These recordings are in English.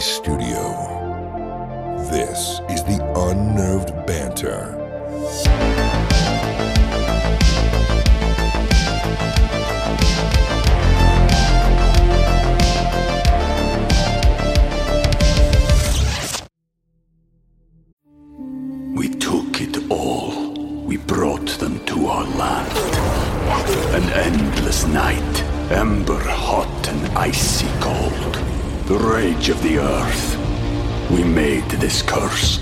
Studio. This is the Unnerved Banter. The rage of the earth. We made this curse.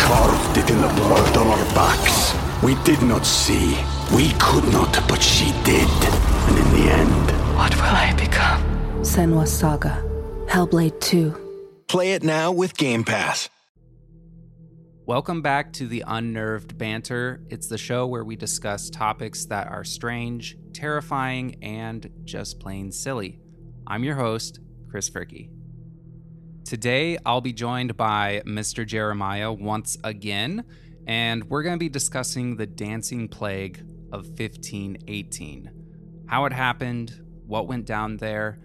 Carved it in the blood on our backs. We did not see. We could not, but she did. And in the end, What will I become? Senua Saga. Hellblade 2. Play it now with Game Pass. Welcome back to the Unnerved Banter. It's the show where we discuss topics that are strange, terrifying, and just plain silly. I'm your host, Chris Fricke. Today, I'll be joined by Mr. Jeremiah once again, and we're going to be discussing the dancing plague of 1518. How it happened, what went down there.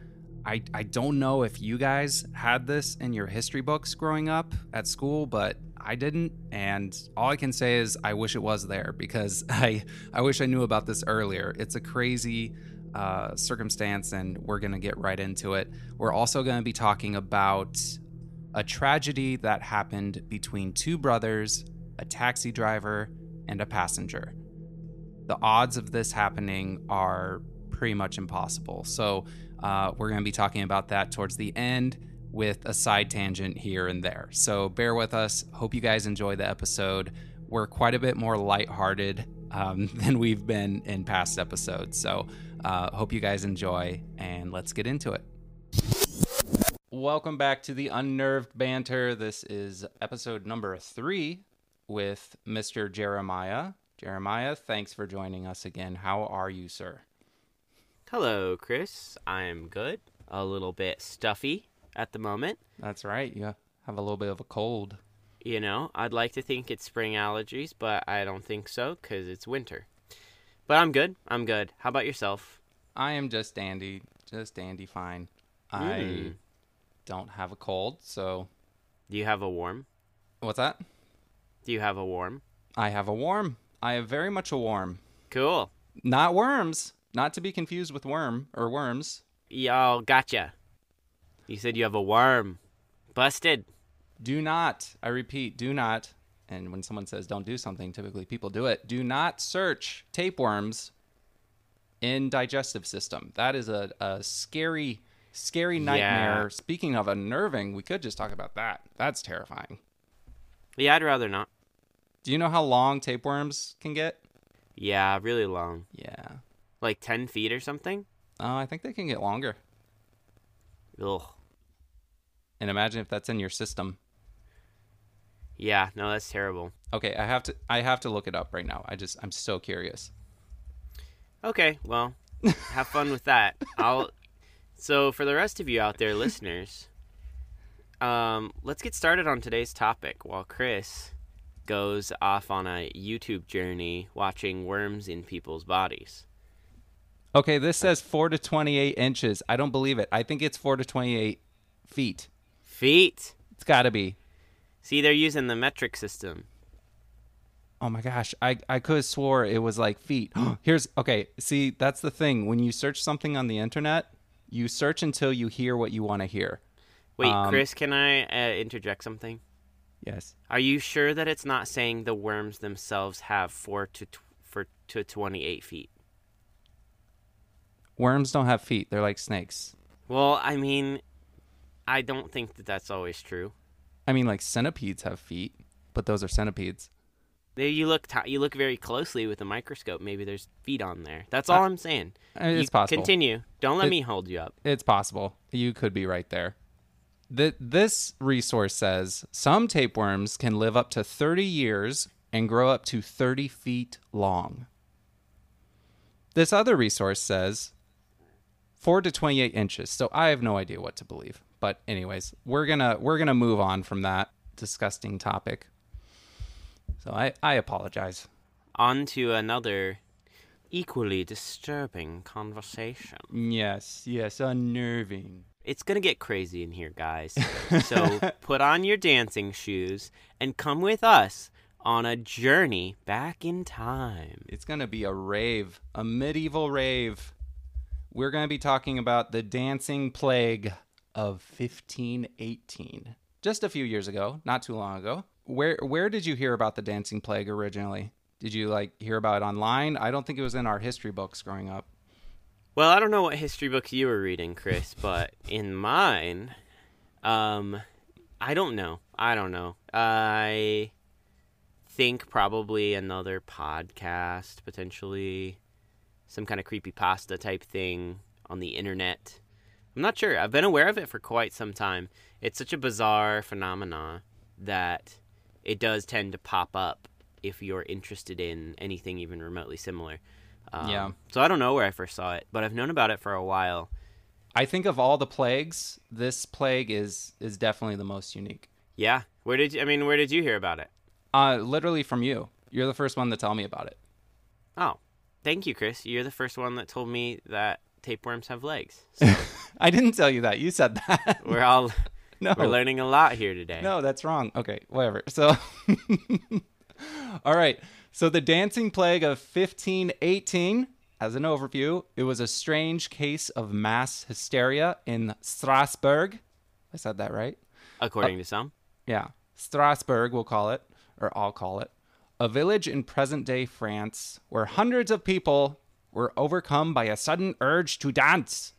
I, I don't know if you guys had this in your history books growing up at school, but I didn't. And all I can say is I wish it was there because I, I wish I knew about this earlier. It's a crazy uh, circumstance, and we're going to get right into it. We're also going to be talking about a tragedy that happened between two brothers, a taxi driver, and a passenger. The odds of this happening are pretty much impossible. So, uh, we're going to be talking about that towards the end with a side tangent here and there. So, bear with us. Hope you guys enjoy the episode. We're quite a bit more lighthearted um, than we've been in past episodes. So, uh, hope you guys enjoy, and let's get into it. Welcome back to the Unnerved Banter. This is episode number three with Mr. Jeremiah. Jeremiah, thanks for joining us again. How are you, sir? Hello, Chris. I'm good. A little bit stuffy at the moment. That's right. You have a little bit of a cold. You know, I'd like to think it's spring allergies, but I don't think so because it's winter. But I'm good. I'm good. How about yourself? I am just dandy, just dandy fine. I Mm. don't have a cold, so Do you have a warm? what's that? Do you have a warm? I have a warm. I have very much a warm. Cool. Not worms, not to be confused with worm or worms. Yo, gotcha. You said you have a worm. Busted. Do not, I repeat, do not. And when someone says don't do something, typically people do it. Do not search tapeworms in digestive system. That is a, a scary, scary nightmare. Yeah. Speaking of unnerving, we could just talk about that. That's terrifying. Yeah, I'd rather not. Do you know how long tapeworms can get? Yeah, really long. Yeah. Like 10 feet or something? Oh, I think they can get longer. Ugh. And imagine if that's in your system. Yeah, no, that's terrible. Okay, I have to I have to look it up right now. I just I'm so curious. Okay, well, have fun with that. I'll. So for the rest of you out there, listeners, um, let's get started on today's topic. While Chris goes off on a YouTube journey watching worms in people's bodies. Okay, this says 4 to 28 inches. I don't believe it. I think it's 4 to 28 feet. Feet. It's got to be. See, they're using the metric system. Oh my gosh, I I could have swore it was like feet. Here's okay, see, that's the thing. When you search something on the internet, you search until you hear what you want to hear. Wait, Um, Chris, can I uh, interject something? Yes. Are you sure that it's not saying the worms themselves have four to tw- for to twenty-eight feet? Worms don't have feet. They're like snakes. Well, I mean, I don't think that that's always true. I mean like centipedes have feet, but those are centipedes. You look ti you look very closely with a microscope. Maybe there's feet on there. That's all I'm saying. Uh, It's You possible. Continue. Don't let It- me hold you up. It's possible. You could be right there. Th- this resource says some tapeworms can live up to 30 years and grow up to 30 feet long. This other resource says 4 to 28 inches. So I have no idea what to believe. But anyways, we're going to we're going to move on from that disgusting topic. So I I apologize. On to another equally disturbing conversation. Yes, yes, unnerving. It's going to get crazy in here, guys. so put on your dancing shoes and come with us on a journey back in time. It's going to be a rave, a medieval rave. We're going to be talking about the dancing plague of 1518. Just a few years ago, not too long ago. Where where did you hear about the dancing plague originally? Did you like hear about it online? I don't think it was in our history books growing up. Well, I don't know what history books you were reading, Chris, but in mine, um, I don't know. I don't know. I think probably another podcast, potentially some kind of creepy pasta type thing on the internet. I'm not sure. I've been aware of it for quite some time. It's such a bizarre phenomenon that it does tend to pop up if you're interested in anything even remotely similar. Um, Yeah. So I don't know where I first saw it, but I've known about it for a while. I think of all the plagues, this plague is is definitely the most unique. Yeah. Where did you, I mean? Where did you hear about it? Uh, literally from you. You're the first one to tell me about it. Oh, thank you, Chris. You're the first one that told me that tapeworms have legs. So I didn't tell you that. You said that. we're all no. we're learning a lot here today. No, that's wrong. Okay, whatever. So, all right. So, the dancing plague of 1518, as an overview, it was a strange case of mass hysteria in Strasbourg. I said that right? According to some. Yeah. Strasbourg, we'll call it, or I'll call it, a village in present day France where hundreds of people were overcome by a sudden urge to dance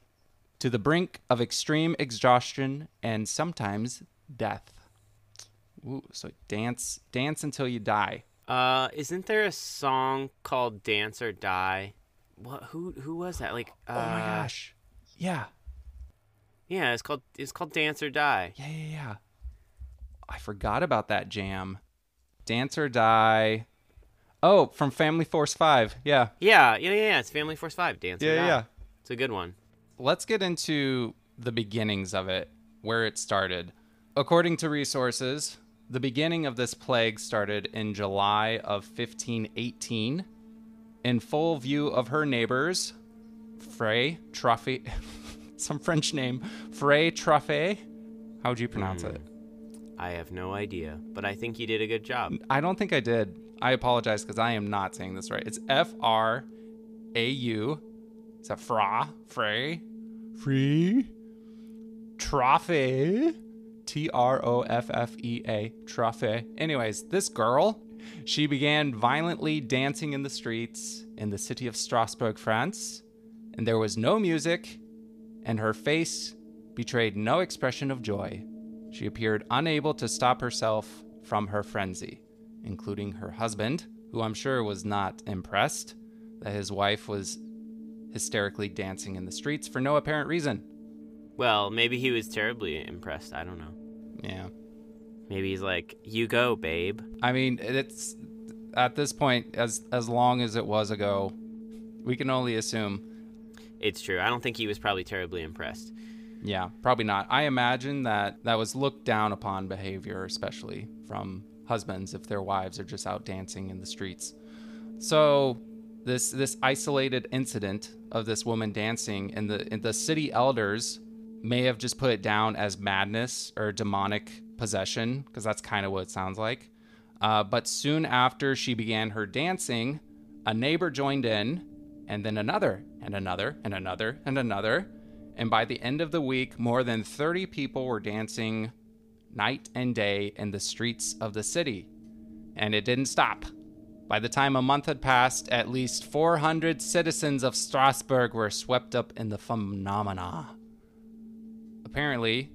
to the brink of extreme exhaustion and sometimes death. Ooh, so dance, dance until you die. Uh, isn't there a song called "Dance or Die"? What? Who? Who was that? Like, uh, oh my gosh. Yeah. Yeah, it's called it's called "Dance or Die." Yeah, yeah, yeah. I forgot about that jam. Dance or die. Oh, from Family Force 5. Yeah. Yeah, yeah, yeah. yeah. It's Family Force Five. "Dance or Yeah, yeah. It's a good one. Let's get into the beginnings of it, where it started. According to resources, the beginning of this plague started in July of 1518. In full view of her neighbors, Frey Truffy, some French name, Frey Truffet. How would you pronounce it? Hmm. I have no idea, but I think you did a good job. I don't think I did. I apologize because I am not saying this right. It's F R A U. Is that Fra? Frey? Free? Trophy? T R O F F E A. Trophy. Anyways, this girl, she began violently dancing in the streets in the city of Strasbourg, France, and there was no music, and her face betrayed no expression of joy. She appeared unable to stop herself from her frenzy, including her husband, who I'm sure was not impressed that his wife was hysterically dancing in the streets for no apparent reason. Well, maybe he was terribly impressed. I don't know. Yeah. Maybe he's like, "You go, babe." I mean, it's at this point as as long as it was ago, we can only assume. It's true. I don't think he was probably terribly impressed. Yeah, probably not. I imagine that that was looked down upon behavior, especially from husbands if their wives are just out dancing in the streets. So, this this isolated incident of this woman dancing and the and the city elders may have just put it down as madness or demonic possession because that's kind of what it sounds like. Uh, but soon after she began her dancing, a neighbor joined in, and then another, and another, and another, and another. And by the end of the week, more than 30 people were dancing night and day in the streets of the city. And it didn't stop. By the time a month had passed, at least 400 citizens of Strasbourg were swept up in the phenomena. Apparently,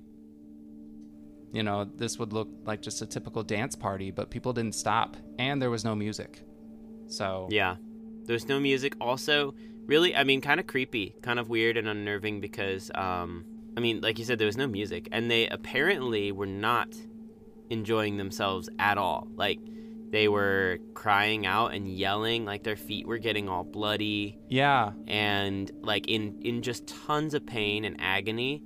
you know, this would look like just a typical dance party, but people didn't stop, and there was no music. So, Yeah. There's no music. Also, really, I mean, kind of creepy, kind of weird and unnerving because, um, I mean, like you said, there was no music, and they apparently were not enjoying themselves at all. Like, they were crying out and yelling, like their feet were getting all bloody yeah, and like in in just tons of pain and agony.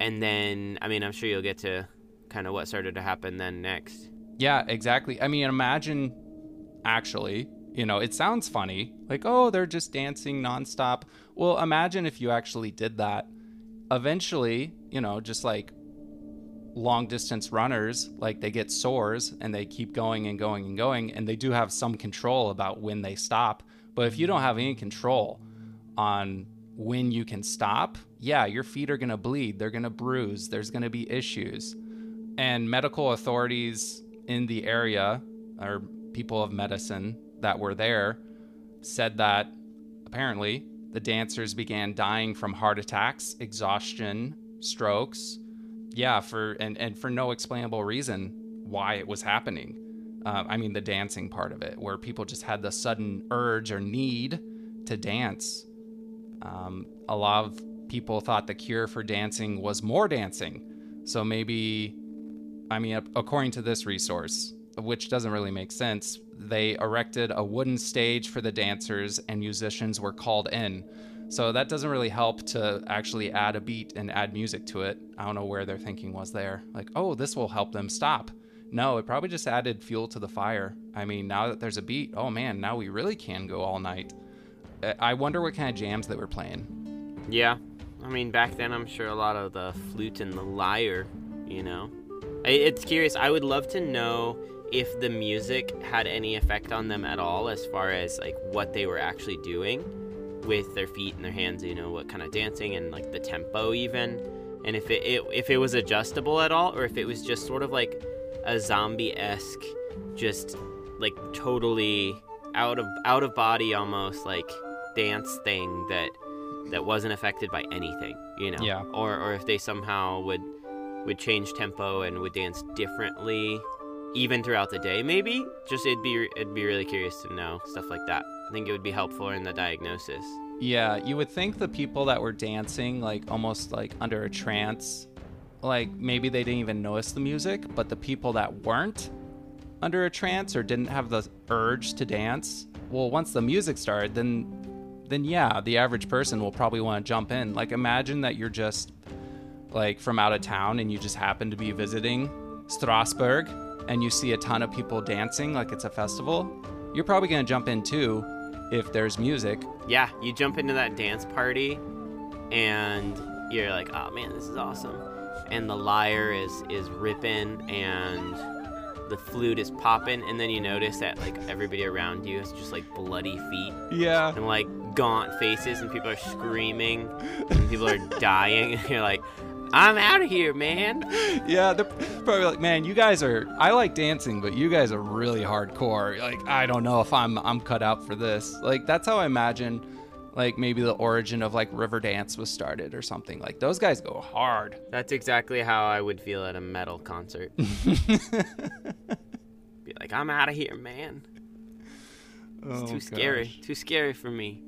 And then, I mean, I'm sure you'll get to kind of what started to happen then next. Yeah, exactly. I mean, imagine actually, you know, it sounds funny. Like, oh, they're just dancing nonstop. Well, imagine if you actually did that eventually, you know, just like long distance runners, like they get sores and they keep going and going and going, and they do have some control about when they stop. But if you don't have any control on when you can stop, yeah, your feet are going to bleed, they're going to bruise, there's going to be issues. And medical authorities in the area, or people of medicine that were there, said that apparently the dancers began dying from heart attacks, exhaustion, strokes. Yeah, for and, and for no explainable reason why it was happening. Uh, I mean, the dancing part of it, where people just had the sudden urge or need to dance. Um, a lot of people thought the cure for dancing was more dancing. So maybe, I mean, according to this resource, which doesn't really make sense, they erected a wooden stage for the dancers and musicians were called in. So that doesn't really help to actually add a beat and add music to it. I don't know where their thinking was there. Like, oh, this will help them stop. No, it probably just added fuel to the fire. I mean, now that there's a beat, oh man, now we really can go all night. I wonder what kind of jams they were playing. Yeah. I mean, back then, I'm sure a lot of the flute and the lyre, you know. It's curious. I would love to know if the music had any effect on them at all as far as like what they were actually doing with their feet and their hands you know what kind of dancing and like the tempo even. And if it, it if it was adjustable at all or if it was just sort of like a zombie-esque just like totally out of out of body almost like dance thing that that wasn't affected by anything you know? Yeah. Or or if they somehow would would change tempo and would dance differently even throughout the day maybe? Just it'd be it'd be really curious to know stuff like that i think it would be helpful in the diagnosis. Yeah you would think the people that were dancing like almost like under a trance like maybe they didn't even notice the music but the people that weren't under a trance or didn't have the urge to dance well once the music started then then yeah the average person will probably want to jump in. Like imagine that you're just like from out of town and you just happen to be visiting strasbourg and you see a ton of people dancing like it's a festival, you're probably going to jump in too if there's music. Yeah, you jump into that dance party and you're like, "Oh man, this is awesome." And the lyre is is ripping and the flute is popping and then you notice that like everybody around you is just like bloody feet. Yeah. And like gaunt faces and people are screaming and people are dying and you're like, I'm out of here, man. Yeah, they're probably like, man, you guys are. I like dancing, but you guys are really hardcore. Like, I don't know if I'm I'm cut out for this. Like, that's how I imagine, like maybe the origin of like river dance was started or something. Like those guys go hard. That's exactly how I would feel at a metal concert. Be like, I'm out of here, man. It's Oh, too scary. Too scary for me.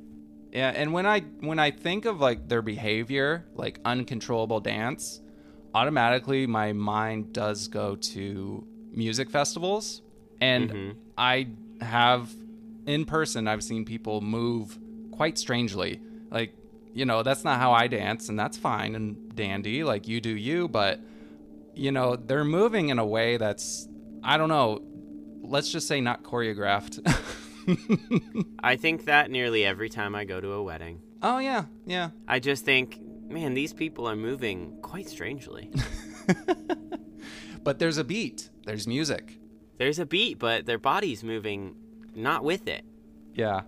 Yeah, and when I when I think of like their behavior, like uncontrollable dance, automatically my mind does go to music festivals, and Mhm. I have in person I've seen people move quite strangely. Like, you know, that's not how I dance, and that's fine and dandy. Like you do you, but you know, they're moving in a way that's I don't know. Let's just say not choreographed. I think that nearly every time I go to a wedding. oh yeah, yeah. I just think, man, these people are moving quite strangely. But there's a beat. There's music. There's a beat, but their body's moving not with it. Yeah.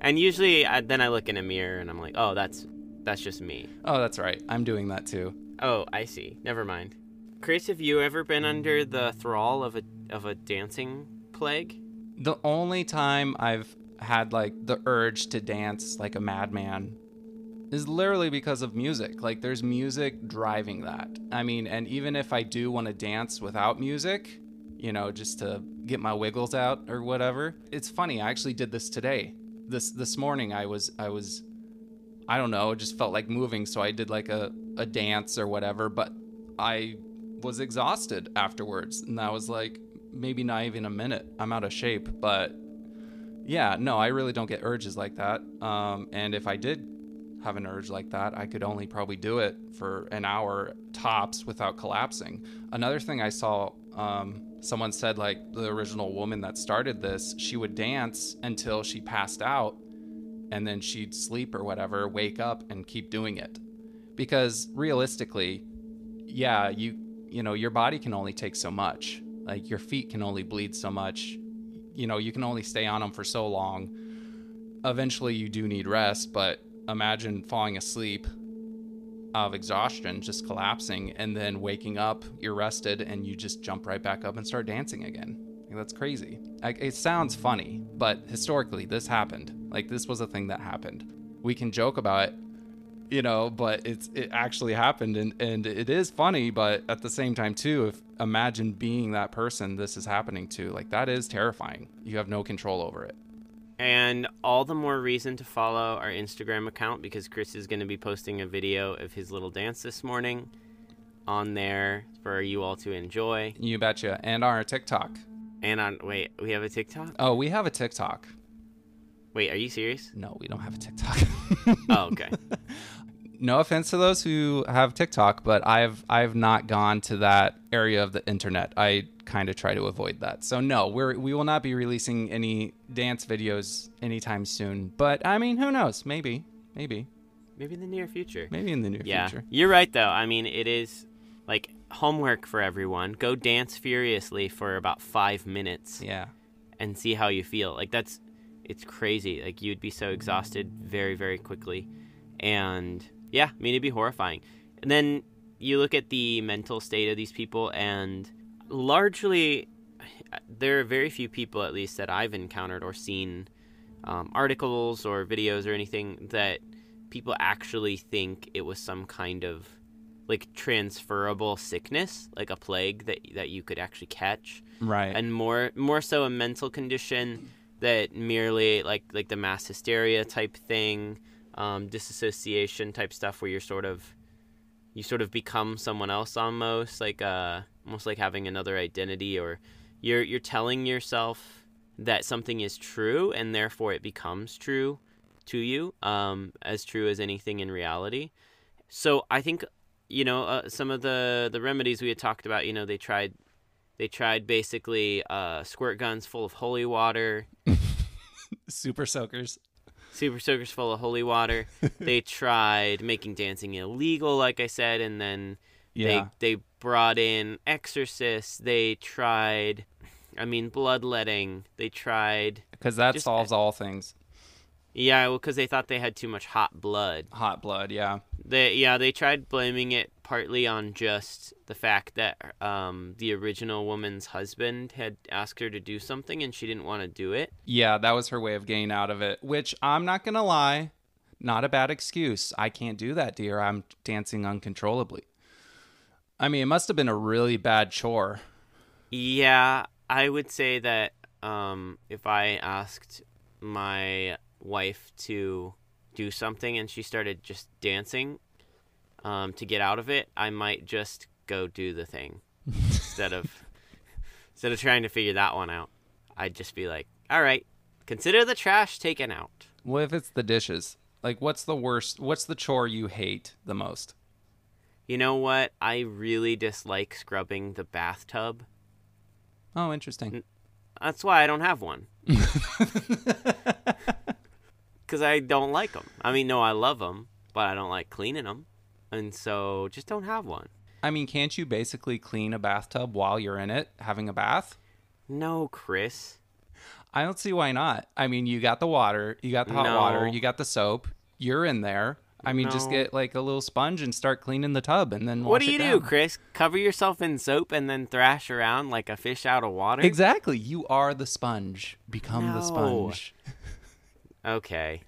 And usually, I, then I look in a mirror and I'm like, oh, that's that's just me. Oh, that's right. I'm doing that too. Oh, I see. Never mind. Chris, have you ever been under the thrall of a of a dancing plague? The only time I've had like the urge to dance like a madman is literally because of music. Like there's music driving that. I mean, and even if I do want to dance without music, you know, just to get my wiggles out or whatever. It's funny. I actually did this today. This this morning I was I was I don't know, it just felt like moving, so I did like a, a dance or whatever, but I was exhausted afterwards. And I was like, maybe not even a minute. I'm out of shape. But yeah, no, I really don't get urges like that. Um, and if I did have an urge like that, I could only probably do it for an hour tops without collapsing. Another thing I saw, um, someone said like the original woman that started this, she would dance until she passed out and then she'd sleep or whatever, wake up and keep doing it because realistically, yeah, you you know, your body can only take so much. Like your feet can only bleed so much. You know, you can only stay on them for so long. Eventually you do need rest, but imagine falling asleep of exhaustion, just collapsing, and then waking up, you're rested, and you just jump right back up and start dancing again. Like, that's crazy. Like, it sounds funny, but historically, this happened. Like, this was a thing that happened. We can joke about it, you know, but it's it actually happened, and and it is funny, but at the same time, too, if imagine being that person this is happening to, like, that is terrifying. You have no control over it. And all the more reason to follow our Instagram account because Chris is going to be posting a video of his little dance this morning on there for you all to enjoy. You betcha. And our TikTok. And on wait, we have a TikTok? Oh, we have a TikTok. Wait, are you serious? No, we don't have a TikTok. oh, okay. no offense to those who have TikTok, but I've I've not gone to that area of the internet. I kind of try to avoid that. So no, we're we will not be releasing any dance videos anytime soon. But I mean, who knows? Maybe, maybe, maybe in the near future. Maybe in the near yeah, future. You're right though. I mean, it is like homework for everyone. Go dance furiously for about five minutes. Yeah. And see how you feel. Like that's it's crazy. Like you'd be so exhausted very, very quickly. And yeah, I mean it'd be horrifying. And then you look at the mental state of these people and largely, there are very few people, at least that I've encountered or seen um, articles or videos or anything that people actually think it was some kind of like transferable sickness, like a plague that that you could actually catch, right? And more more so a mental condition that merely like like the mass hysteria type thing, um, disassociation type stuff, where you're sort of you sort of become someone else almost like uh almost like having another identity or you're you're telling yourself that something is true and therefore it becomes true to you um as true as anything in reality. So i think you know uh, some of the the remedies we had talked about you know they tried they tried basically uh, squirt guns full of holy water super soakers super soakers full of holy water. they tried making dancing illegal, like I said, and then yeah. they they brought in exorcists. They tried, I mean, bloodletting. They tried because that solves all things. Yeah, well, because they thought they had too much hot blood. Hot blood, yeah. They yeah they tried blaming it partly on just the fact that um, the original woman's husband had asked her to do something and she didn't want to do it. Yeah, that was her way of getting out of it, which I'm not going to lie, not a bad excuse. I can't do that, dear. I'm dancing uncontrollably. I mean, it must have been a really bad chore. Yeah, I would say that um, if I asked my wife to do something and she started just dancing, um, to get out of it, I might just go do the thing instead of instead of trying to figure that one out. I'd just be like, all right, consider the trash taken out. What if it's the dishes? Like, what's the worst? What's the chore you hate the most? You know what? I really dislike scrubbing the bathtub. Oh, interesting. That's why I don't have one. Because I don't like them. I mean, no, I love them, but I don't like cleaning them and so just don't have one. I mean, can't you basically clean a bathtub while you're in it having a bath? No, Chris. I don't see why not. I mean, you got the water, you got the hot no. water, you got the soap, you're in there. I mean, no. just get like a little sponge and start cleaning the tub, and then what do you do. Chris? Cover yourself in soap and then thrash around like a fish out of water. Exactly. You are the sponge. Become no. the sponge. okay.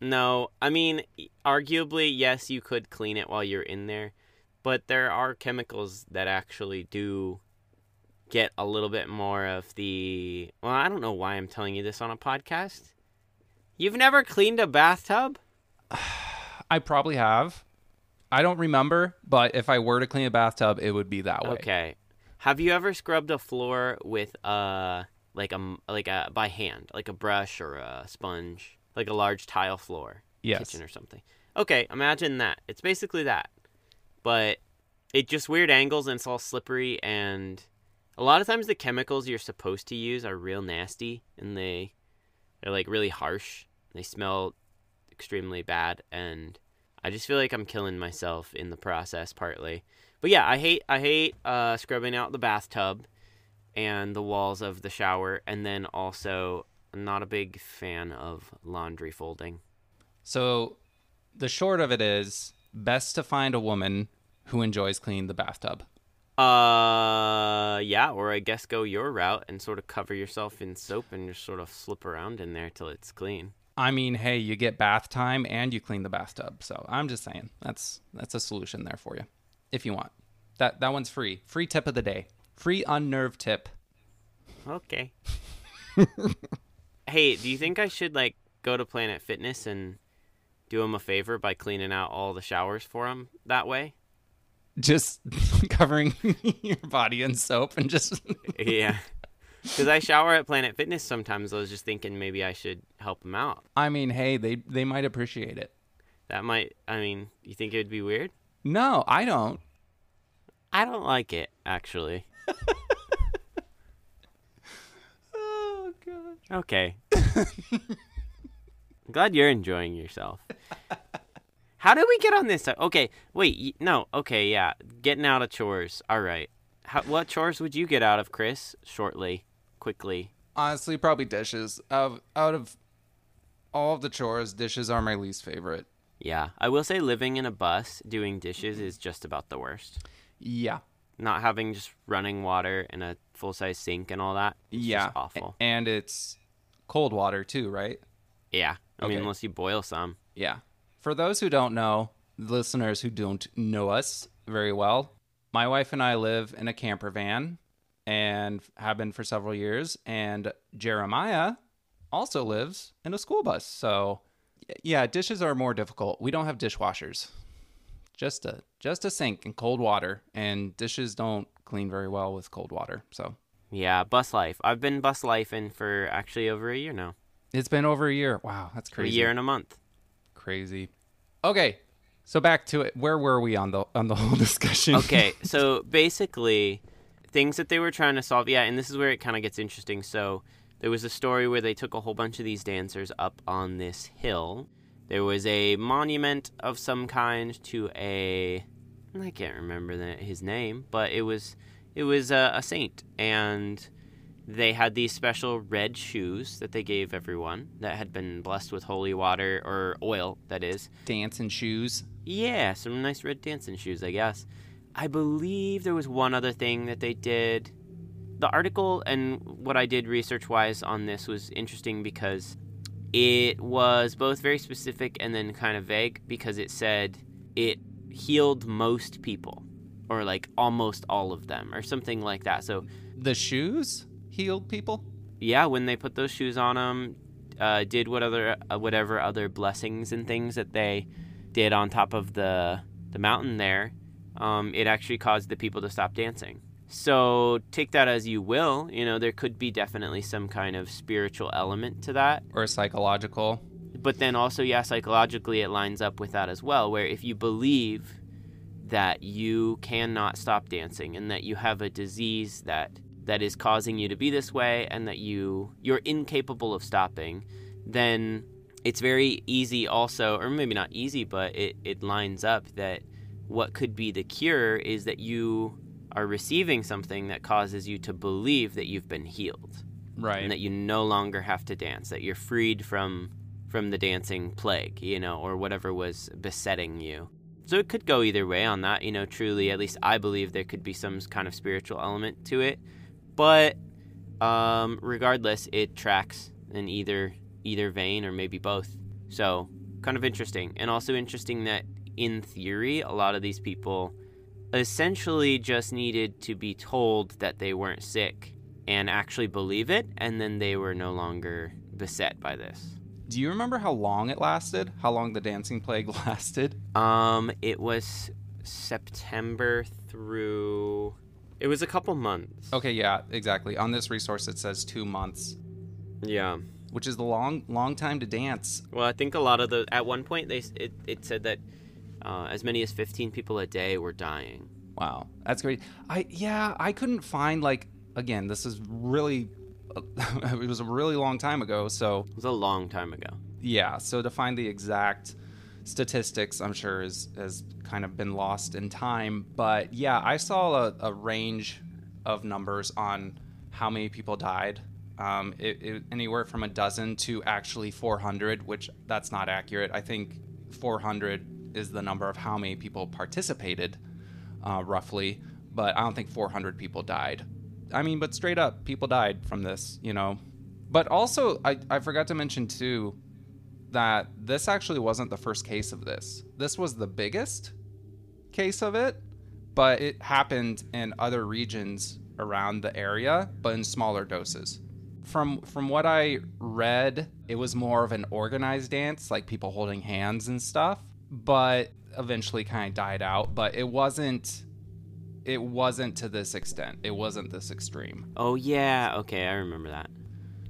No, I mean, arguably, yes, you could clean it while you're in there, but there are chemicals that actually do get a little bit more of the. Well, I don't know why I'm telling you this on a podcast. You've never cleaned a bathtub? I probably have. I don't remember, but if I were to clean a bathtub, it would be that way. Okay. Have you ever scrubbed a floor with a like a like a by hand, like a brush or a sponge? like a large tile floor, yes. kitchen or something. Okay, imagine that. It's basically that, but it just weird angles and it's all slippery and a lot of times the chemicals you're supposed to use are real nasty and they they're like really harsh. They smell extremely bad and I just feel like I'm killing myself in the process partly. But yeah, I hate I hate uh, scrubbing out the bathtub and the walls of the shower, and then also I'm not a big fan of laundry folding. So the short of it is best to find a woman who enjoys cleaning the bathtub. Uh, yeah, or I guess go your route and sort of cover yourself in soap and just sort of slip around in there till it's clean. I mean, hey, you get bath time and you clean the bathtub. So I'm just saying that's that's a solution there for you, if you want. That that one's free. Free tip of the day. Free unnerved tip. Okay. hey, do you think I should like go to Planet Fitness and do him a favor by cleaning out all the showers for him that way? Just covering your body in soap and just yeah. Because I shower at Planet Fitness sometimes. I was just thinking maybe I should help him out. I mean, hey, they they might appreciate it. That might. I mean, you think it would be weird? No, I don't. I don't like it actually. Oh god. Okay. Glad you're enjoying yourself. How did we get on this? Okay, wait. No. Okay, yeah. Getting out of chores. All right. How, what chores would you get out of, Chris? Shortly, quickly. Honestly, probably dishes. Of out of all of the chores, dishes are my least favorite. Yeah, I will say living in a bus doing dishes is just about the worst. Yeah. Not having just running water and a full size sink and all that. Yeah. awful. And it's cold water too, right? Yeah, I mean unless you boil some. Yeah. For those who don't know, listeners who don't know us very well, my wife and I live in a camper van and have been for several years. And Jeremiah also lives in a school bus. So, yeah, dishes are more difficult. We don't have dishwashers. Just a just a sink and cold water, and dishes don't clean very well with cold water. So Yeah, bus life. I've been bus lifing for actually over a year now. it's been over a year. Wow, that's crazy. A year and a month. crazy. Okay, so back to it. Where were we on the on the whole discussion? okay, so basically, things that they were trying to solve. Yeah, and this is where it kind of gets interesting. So there was a story where they took a whole bunch of these dancers up on this hill. There was a monument of some kind to a I can't remember the, his name, but it was it was a, a saint, and they had these special red shoes that they gave everyone that had been blessed with holy water or oil, that is. dancing shoes. Yeah, some nice red dancing shoes, I guess. I believe there was one other thing that they did. The article and what I did research wise on this was interesting because it was both very specific and then kind of vague because it said it healed most people or like almost all of them or something like that. So, The shoes healed people. yeah, when they put those shoes on them, uh, did what other uh, whatever other blessings and things that they did on top of the the mountain there, um, it actually caused the people to stop dancing. So take that as you will. You know, there could be definitely some kind of spiritual element to that. or psychological. But then also, yeah, psychologically, it lines up with that as well, where if you believe that you cannot stop dancing and that you have a disease that that is causing you to be this way and that you you're incapable of stopping, then it's very easy also, or maybe not easy, but it, it lines up that what could be the cure is that you are receiving something that causes you to believe that you've been healed. Right. and that you no longer have to dance that you're freed from from the dancing plague you know or whatever was besetting you. So it could go either way on that you know truly at least i believe there could be some kind of spiritual element to it. But um regardless it tracks in either either vein or maybe both. So kind of interesting. And also interesting that in theory a lot of these people essentially just needed to be told that they weren't sick and actually believe it, and then they were no longer beset by this. Do you remember how long it lasted? How long the dancing plague lasted? Um, it was September through. It was a couple months. Okay, yeah, exactly. On this resource, it says two months, Yeah. which is the long, long time to dance. Well, I think a lot of the at one point they it, it said that uh, as many as 15 people a day were dying. Wow, that's great. I yeah, I couldn't find like again. This is really, it was a really long time ago. So It was a long time ago. yeah, so to find the exact statistics, I'm sure, is, has kind of been lost in time. But yeah, I saw a, a range of numbers on how many people died. Um, it, it, anywhere from a dozen to actually 400, which that's not accurate. I think 400 is the number of how many people participated, uh, roughly. But I don't think 400 people died. I mean, but straight up, people died from this, you know. But also, I, I forgot to mention too that this actually wasn't the first case of this. This was the biggest case of it, but it happened in other regions around the area, but in smaller doses. From from what I read, it was more of an organized dance, like people holding hands and stuff, but eventually kind of died out, but it wasn't it wasn't to this extent. It wasn't this extreme. Oh yeah, okay, I remember that.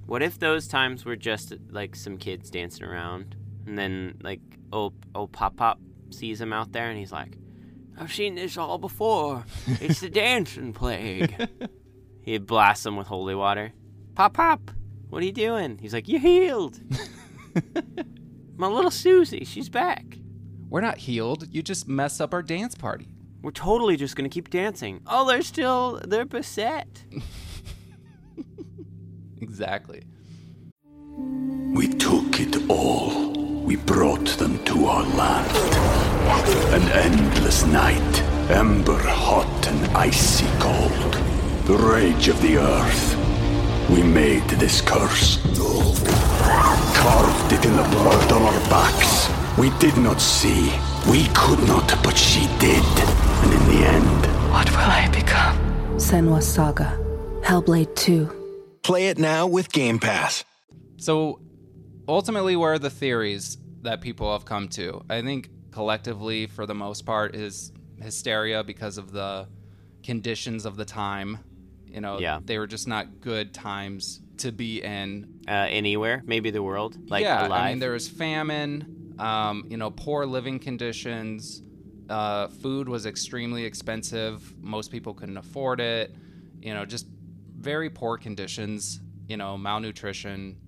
What if those times were just like some kids dancing around, and then like oh old Pop Pop sees him out there, and he's like, "I've seen this all before. It's the dancing plague." he blasts him with holy water. Pop Pop, what are you doing? He's like, "You healed." My little Susie, she's back. We're not healed. You just mess up our dance party. We're totally just gonna keep dancing. Oh, they're still they're beset. exactly. We took it all. We brought them to our land. An endless night, ember hot and icy cold. The rage of the earth. We made this curse. Carved it in the blood on our backs. We did not see. We could not, but she did. And in the end, what will I become? Senua's Saga, Hellblade 2. Play it now with Game Pass. So, ultimately, where are the theories that people have come to? I think collectively, for the most part, is hysteria because of the conditions of the time. You know, yeah. they were just not good times to be in. Uh, anywhere, maybe the world, like yeah, alive. I mean, there was famine, um, you know, poor living conditions. Uh, food was extremely expensive. Most people couldn't afford it. You know, just very poor conditions. You know, malnutrition,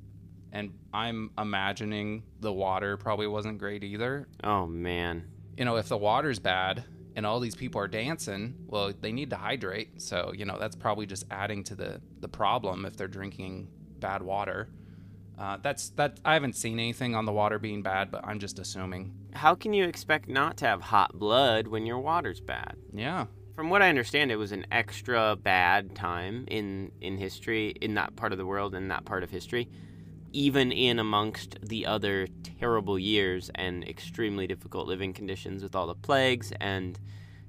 and I'm imagining the water probably wasn't great either. Oh man. You know, if the water's bad and all these people are dancing, well, they need to hydrate. So, you know, that's probably just adding to the the problem if they're drinking bad water. Uh, that's that. I haven't seen anything on the water being bad, but I'm just assuming. How can you expect not to have hot blood when your water's bad? Yeah. From what I understand, it was an extra bad time in in history in that part of the world in that part of history, even in amongst the other terrible years and extremely difficult living conditions with all the plagues and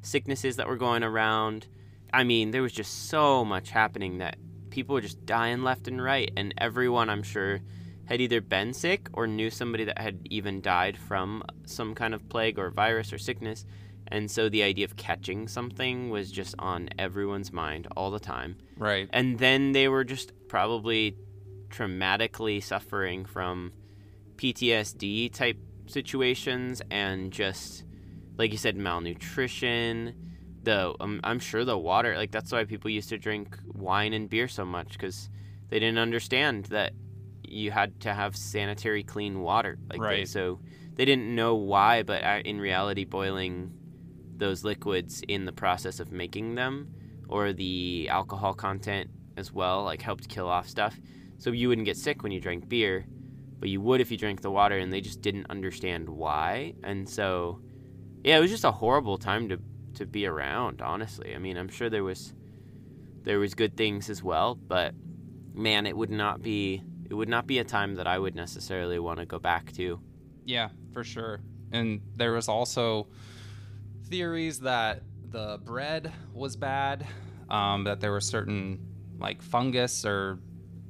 sicknesses that were going around. I mean, there was just so much happening that people were just dying left and right, and everyone, I'm sure, had either been sick or knew somebody that had even died from some kind of plague or virus or sickness. And so the idea of catching something was just on everyone's mind all the time. Right. And then they were just probably traumatically suffering from PTSD type situations and just, like you said, malnutrition. The um, I'm sure the water, like that's why people used to drink wine and beer so much because they didn't understand that you had to have sanitary, clean water. Like right. They, so they didn't know why, but in reality, boiling those liquids in the process of making them or the alcohol content as well like helped kill off stuff so you wouldn't get sick when you drank beer but you would if you drank the water and they just didn't understand why and so yeah it was just a horrible time to to be around honestly i mean i'm sure there was there was good things as well but man it would not be it would not be a time that i would necessarily want to go back to yeah for sure and there was also theories that the bread was bad, um, that there was certain like fungus or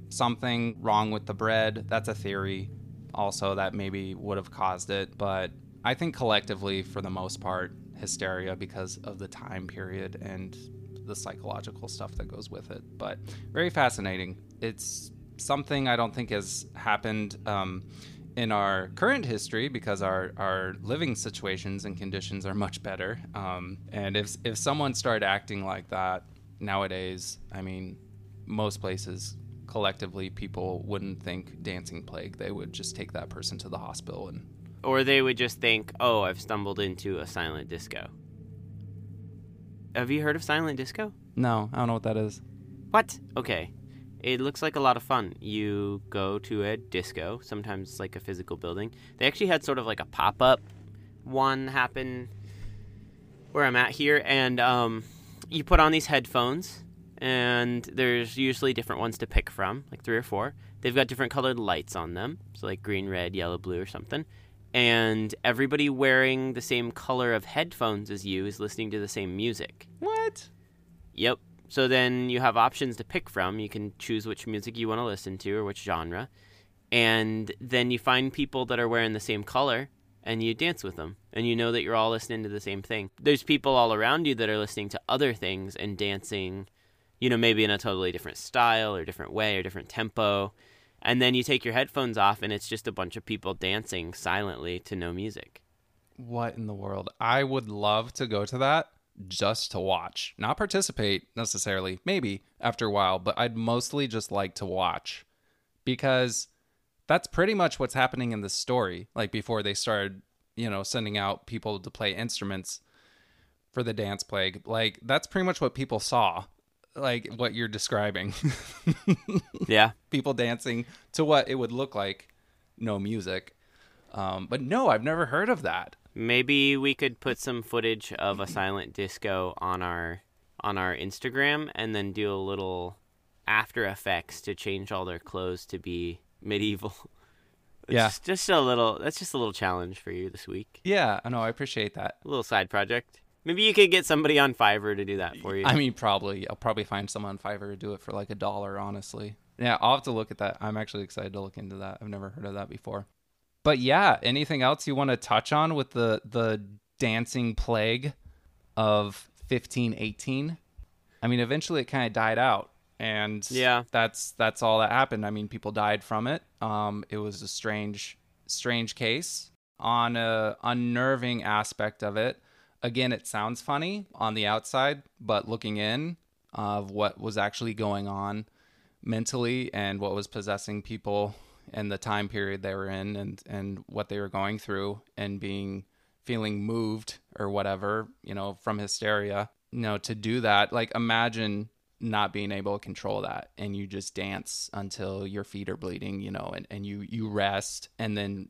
something wrong with the bread. That's a theory also that maybe would have caused it. But I think collectively, for the most part, hysteria because of the time period and the psychological stuff that goes with it. But very fascinating. It's something I don't think has happened. Um, in our current history because our, our living situations and conditions are much better. Um, and if, if someone started acting like that nowadays, I mean, most places collectively people wouldn't think dancing plague. They would just take that person to the hospital and or they would just think, "Oh, I've stumbled into a silent disco." Have you heard of silent disco? No, I don't know what that is. What? Okay. It looks like a lot of fun. You go to a disco, sometimes it's like a physical building. They actually had sort of like a pop up one happen where I'm at here, and um, you put on these headphones, and there's usually different ones to pick from, like three or four. They've got different colored lights on them, so like green, red, yellow, blue, or something. And everybody wearing the same color of headphones as you is listening to the same music. What? Yep. So then you have options to pick from. You can choose which music you want to listen to or which genre. And then you find people that are wearing the same color and you dance with them. And you know that you're all listening to the same thing. There's people all around you that are listening to other things and dancing, you know, maybe in a totally different style or different way or different tempo. And then you take your headphones off and it's just a bunch of people dancing silently to no music. What in the world? I would love to go to that just to watch, not participate necessarily, maybe after a while, but I'd mostly just like to watch because that's pretty much what's happening in the story. Like before they started, you know, sending out people to play instruments for the dance plague. Like that's pretty much what people saw, like what you're describing. Yeah. people dancing to what it would look like, no music. Um, but no, I've never heard of that. Maybe we could put some footage of a silent disco on our on our Instagram and then do a little after effects to change all their clothes to be medieval. It's Yeah. just, just a little that's just a little challenge for you this week. Yeah, I know. I appreciate that. A little side project. Maybe you could get somebody on Fiverr to do that for you. I mean, probably I'll probably find someone on Fiverr to do it for like a dollar. Honestly, yeah, I'll have to look at that. I'm actually excited to look into that. I've never heard of that before. But yeah, anything else you want to touch on with the the dancing plague of 1518? I mean, eventually it kind of died out, and Yeah. that's that's all that happened. I mean, people died from it. Um, it was a strange strange case. On a unnerving aspect of it, again, it sounds funny on the outside, but looking in of what was actually going on mentally and what was possessing people and the time period they were in and and what they were going through and being feeling moved or whatever, you know, from hysteria, you know, to do that, like imagine not being able to control that and you just dance until your feet are bleeding, you know, and, and you you rest. And then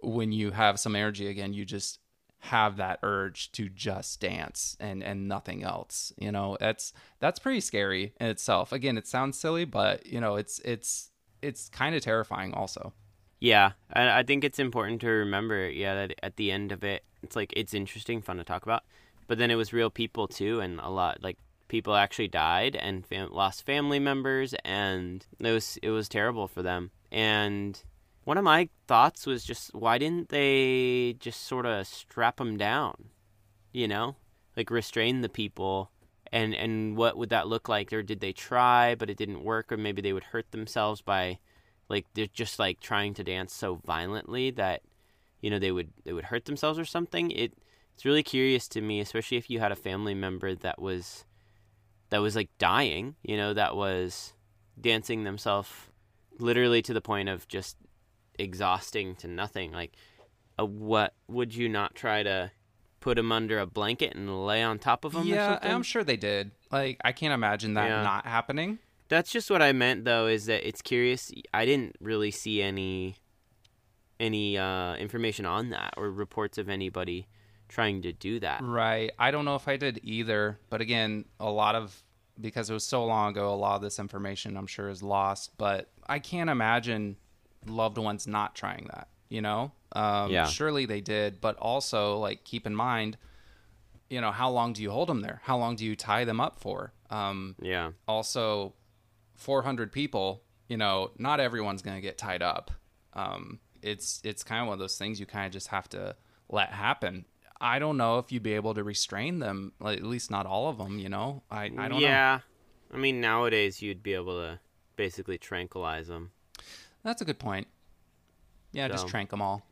when you have some energy again, you just have that urge to just dance and and nothing else. You know, that's that's pretty scary in itself. Again, it sounds silly, but you know, it's it's it's kind of terrifying also. Yeah, I, I think it's important to remember, yeah, that at the end of it, it's like it's interesting, fun to talk about, but then it was real people too, and a lot like people actually died and fam- lost family members, and it was it was terrible for them. And one of my thoughts was just why didn't they just sort of strap them down, you know, like restrain the people. And, and what would that look like? Or did they try, but it didn't work? Or maybe they would hurt themselves by like they're just like trying to dance so violently that you know they would they would hurt themselves or something it it's really curious to me especially if you had a family member that was that was like dying you know that was dancing themselves literally to the point of just exhausting to nothing like a, what would you not try to put them under a blanket and lay on top of them or Yeah? I'm sure they did. Like I can't imagine that Yeah. not happening. That's just what I meant though is that it's curious I didn't really see any any uh, information on that or reports of anybody trying to do that. Right. I don't know if I did either, but again, a lot of because it was so long ago, a lot of this information I'm sure is lost. But I can't imagine loved ones not trying that. You know, um, Yeah. surely they did. But also, like, keep in mind, you know, how long do you hold them there? How long do you tie them up for? Um, Yeah. also 400 people you know not everyone's going to get tied up um, it's it's kind of one of those things you kind of just have to let happen i don't know if you'd be able to restrain them like, at least not all of them you know i, I don't know yeah. I mean nowadays you'd be able to basically tranquilize them. That's a good point yeah just So- trank them all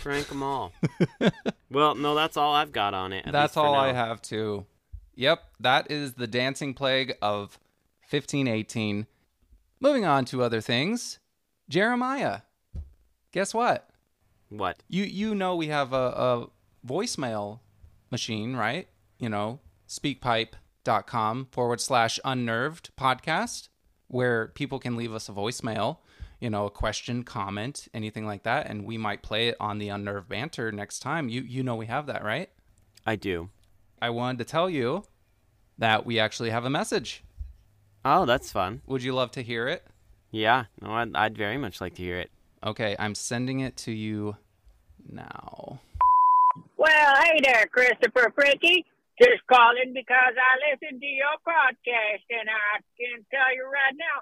Trank them all. well, no, that's all I've got on it. that's all i have too yep that is the dancing plague of 1518 moving on to other things jeremiah guess what What? You you know we have a, a voicemail machine, right? You know, speakpipe.com forward slash unnerved podcast, where people can leave us a voicemail, you know, a question, comment, anything like that, and we might play it on the unnerved banter next time. You you know we have that, right? I do. I wanted to tell you that we actually have a message. Oh, that's fun. Would you love to hear it? Yeah. No, I'd, I'd very much like to hear it. Okay, I'm sending it to you now. Well, hey there, Christopher Pricky. Just calling because I listened to your podcast, and I can tell you right now,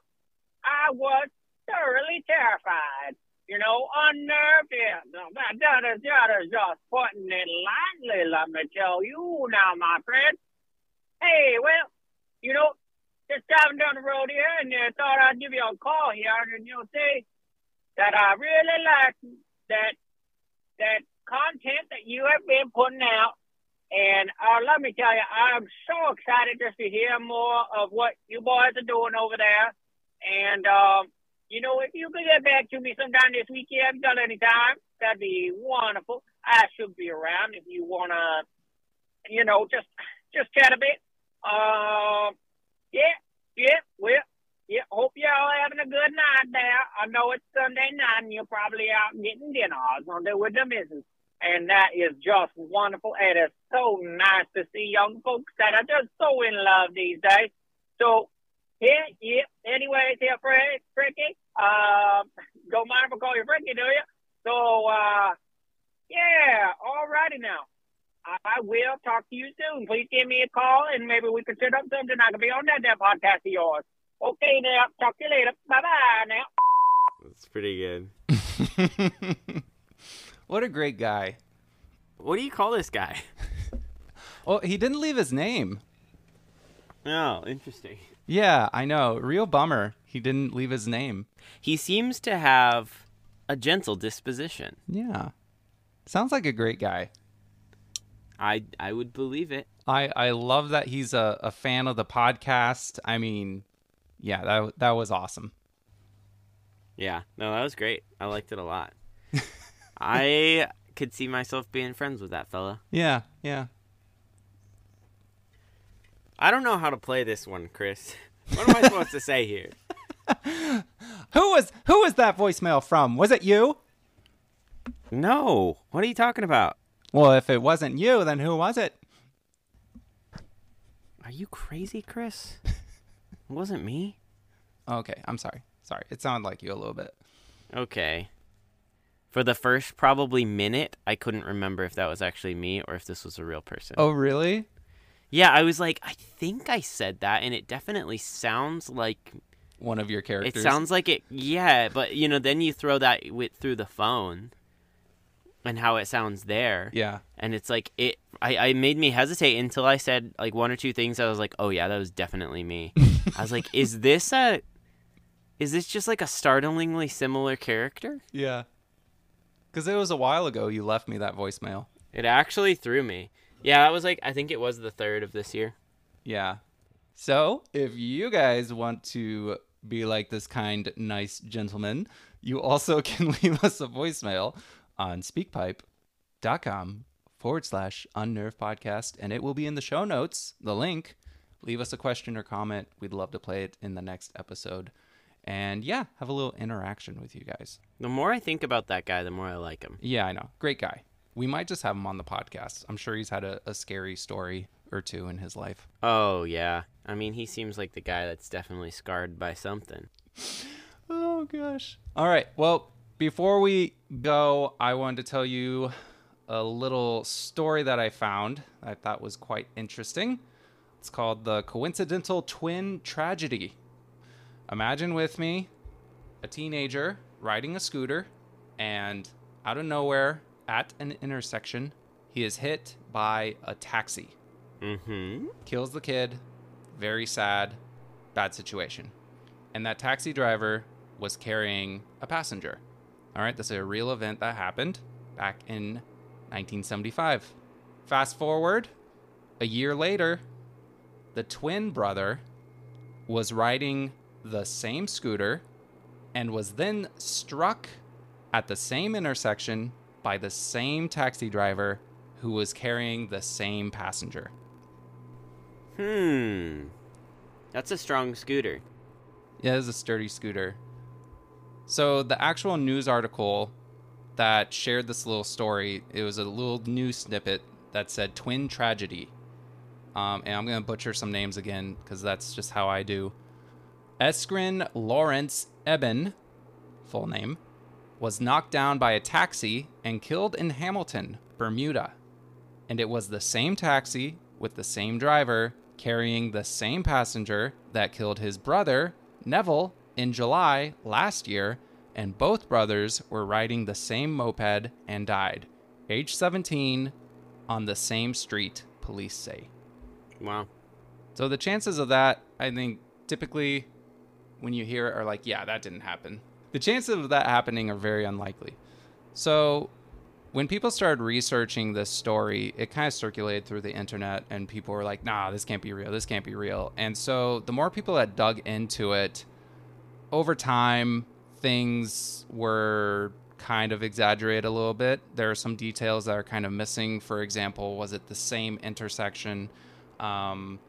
I was thoroughly terrified. You know, unnerved. Yeah, that, that, is, that is just putting it lightly, let me tell you now, my friend. Hey, well, you know, just driving down the road here, and I thought I'd give you a call here, and you'll see that I really like that that content that you have been putting out. And uh, let me tell you, I'm so excited just to hear more of what you boys are doing over there. And, um, you know, if you could get back to me sometime this week, you haven't any time, that'd be wonderful. I should be around if you want to, you know, just just chat a bit. Um, yeah, yeah, well, yeah, hope y'all having a good night there. I know it's Sunday night and you're probably out getting dinner or something with the missus. And that is just wonderful. And It is so nice to see young folks that are just so in love these days. So, yeah, yeah. Anyways, here, Fred, Fricky. Uh, don't mind if I call you Fricky, do you? So, uh, yeah, all righty now. I will talk to you soon. Please give me a call and maybe we can set up something. I can be on that, that podcast of yours. Okay, now. Talk to you later. Bye bye now. That's pretty good. what a great guy. What do you call this guy? Oh, he didn't leave his name. Oh, interesting. Yeah, I know. Real bummer. He didn't leave his name. He seems to have a gentle disposition. Yeah. Sounds like a great guy. I I would believe it. I, I love that he's a, a fan of the podcast. I mean, yeah, that that was awesome. Yeah, no, that was great. I liked it a lot. I could see myself being friends with that fella. Yeah, yeah. I don't know how to play this one, Chris. What am I supposed to say here? Who was who was that voicemail from? Was it you? No. What are you talking about? Well, if it wasn't you, then who was it? Are you crazy, Chris? it wasn't me. Okay, I'm sorry. Sorry. It sounded like you a little bit. Okay. For the first probably minute, I couldn't remember if that was actually me or if this was a real person. Oh, really? Yeah, I was like, I think I said that, and it definitely sounds like One of your characters. it sounds like it. Yeah, but you know, then you throw that with through the phone, and how it sounds there. Yeah. and it's like it. I, I made me hesitate until I said like one or two things. I was like, oh yeah, that was definitely me. I was like, is this a, is this just like a startlingly similar character? Yeah. Because it was a while ago you left me that voicemail. It actually threw me. Yeah, that was like I think it was the third of this year. Yeah. So, if you guys want to be like this kind, nice gentleman, you also can leave us a voicemail on speakpipe.com forward slash unnerve podcast, and it will be in the show notes, the link. Leave us a question or comment. We'd love to play it in the next episode. And yeah, have a little interaction with you guys. The more I think about that guy, the more I like him. Yeah, I know. Great guy. We might just have him on the podcast. I'm sure he's had a, a scary story or two in his life. Oh yeah, I mean he seems like the guy that's definitely scarred by something. Oh gosh. All right. Well, before we go, I wanted to tell you a little story that I found that I thought was quite interesting. It's called the coincidental twin tragedy. Imagine with me a teenager riding a scooter and out of nowhere at an intersection, he is hit by a taxi. Mm-hmm. Kills the kid. Very sad. Bad situation. And that taxi driver was carrying a passenger. All right, this is a real event that happened back in 1975. Fast forward a year later, the twin brother was riding the same scooter and was then struck at the same intersection by the same taxi driver who was carrying the same passenger. Hmm. That's a strong scooter. Yeah, it's a sturdy scooter. So the actual news article that shared this little story, it was a little news snippet that said twin tragedy. Um, and I'm going to butcher some names again because that's just how I do. Eskrin Lawrence Ebbin, full name, was knocked down by a taxi and killed in Hamilton, Bermuda. And it was the same taxi with the same driver carrying the same passenger that killed his brother, Neville, in July last year, and both brothers were riding the same moped and died, age 17, on the same street, police say. Wow. So the chances of that, I think, typically when you hear it are like, yeah, that didn't happen. The chances of that happening are very unlikely. So when people started researching this story, it kind of circulated through the internet, and people were like, nah, this can't be real. This can't be real. And so the more people that dug into it, over time, things were kind of exaggerated a little bit. There are some details that are kind of missing. For example, was it the same intersection? Um,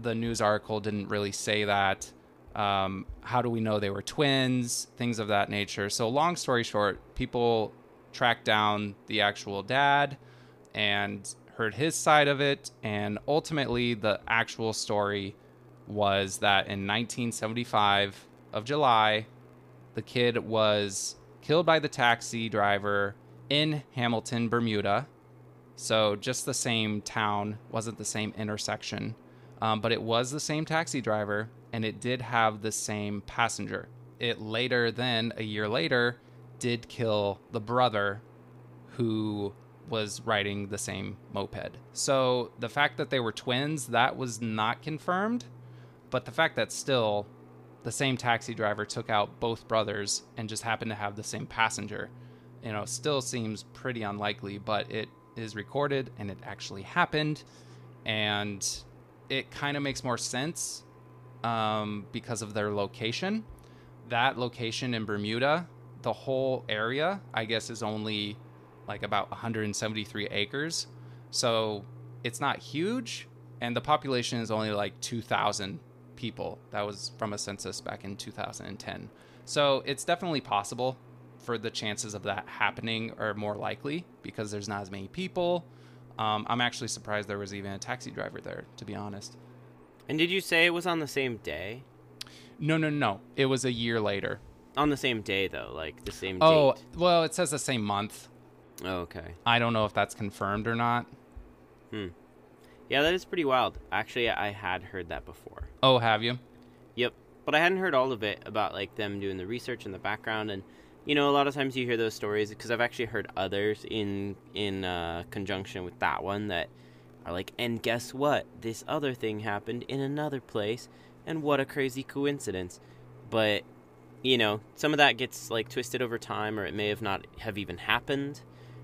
the news article didn't really say that. Um, how do we know they were twins? Things of that nature. So, long story short, people tracked down the actual dad and heard his side of it. And ultimately, the actual story was that in 1975 of July, the kid was killed by the taxi driver in Hamilton, Bermuda. So just the same town, wasn't the same intersection, um, but it was the same taxi driver, and it did have the same passenger. It later, then a year later, did kill the brother who was riding the same moped. So the fact that they were twins, that was not confirmed, but the fact that still the same taxi driver took out both brothers and just happened to have the same passenger, you know, still seems pretty unlikely, but it is recorded and it actually happened. And it kind of makes more sense um, because of their location. That location in Bermuda, the whole area, I guess, is only like about 173 acres. So it's not huge. And the population is only like 2,000 people. That was from a census back in 2010. So it's definitely possible for the chances of that happening are more likely because there's not as many people. Um, I'm actually surprised there was even a taxi driver there, to be honest. And did you say it was on the same day? No, no, no. It was a year later. On the same day, though, like the same day. Oh, date. well, it says the same month. Oh, okay. I don't know if that's confirmed or not. Hmm. Yeah, that is pretty wild. Actually, I had heard that before. Oh, have you? Yep. But I hadn't heard all of it about like them doing the research in the background and you know, a lot of times you hear those stories because I've actually heard others in in uh, conjunction with that one that are like, and guess what? This other thing happened in another place, and what a crazy coincidence. But you know, some of that gets like twisted over time, or it may have not have even happened.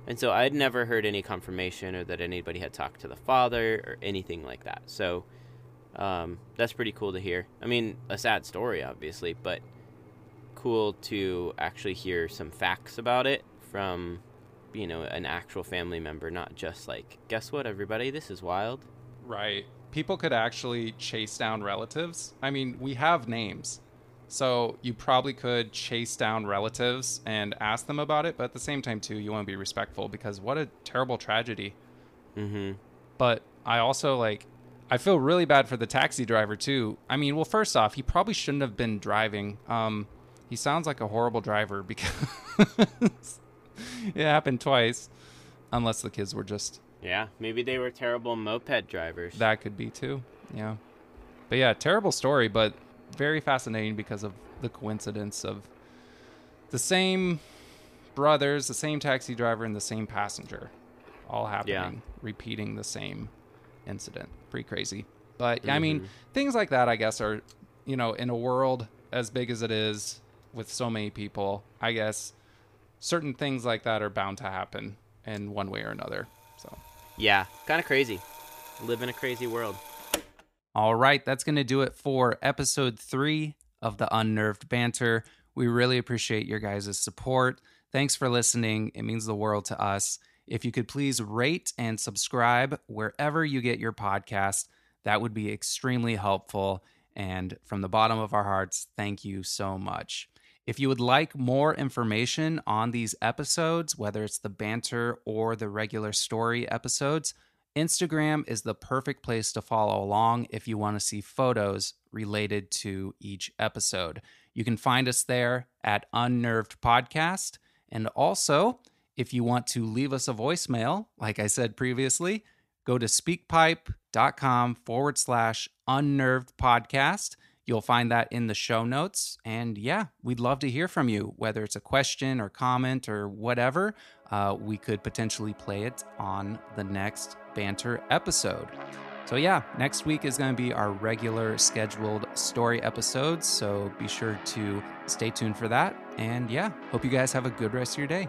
And so I'd never heard any confirmation or that anybody had talked to the father or anything like that. So um, that's pretty cool to hear. I mean, a sad story, obviously, but cool to actually hear some facts about it from, you know, an actual family member, not just like, guess what, everybody, this is wild. Right. People could actually chase down relatives. I mean, we have names. So you probably could chase down relatives and ask them about it, but at the same time too, you want to be respectful because what a terrible tragedy. Mm-hmm. But I also like I feel really bad for the taxi driver too. I mean, well first off, he probably shouldn't have been driving. Um he sounds like a horrible driver because it happened twice. Unless the kids were just Yeah, maybe they were terrible moped drivers. That could be too. Yeah. But yeah, terrible story, but very fascinating because of the coincidence of the same brothers, the same taxi driver, and the same passenger all happening, repeating the same incident. Pretty crazy. But I mean, mm-hmm. things like that, I guess, are, you know, in a world as big as it is with so many people, I guess certain things like that are bound to happen in one way or another. So. yeah, kind of crazy. Live in a crazy world. All right, that's going to do it for episode three of the Unnerved Banter. We really appreciate your guys' support. Thanks for listening. It means the world to us. If you could please rate and subscribe wherever you get your podcast, that would be extremely helpful. And from the bottom of our hearts, thank you so much. If you would like more information on these episodes, whether it's the banter or the regular story episodes, Instagram is the perfect place to follow along if you want to see photos related to each episode. You can find us there at Unnerved Podcast. And also, if you want to leave us a voicemail, like I said previously, go to speakpipe.com forward slash unnerved podcast. You'll find that in the show notes. And yeah, we'd love to hear from you, whether it's a question or comment or whatever. Uh, we could potentially play it on the next banter episode. So, yeah, next week is going to be our regular scheduled story episodes. So be sure to stay tuned for that. And yeah, hope you guys have a good rest of your day.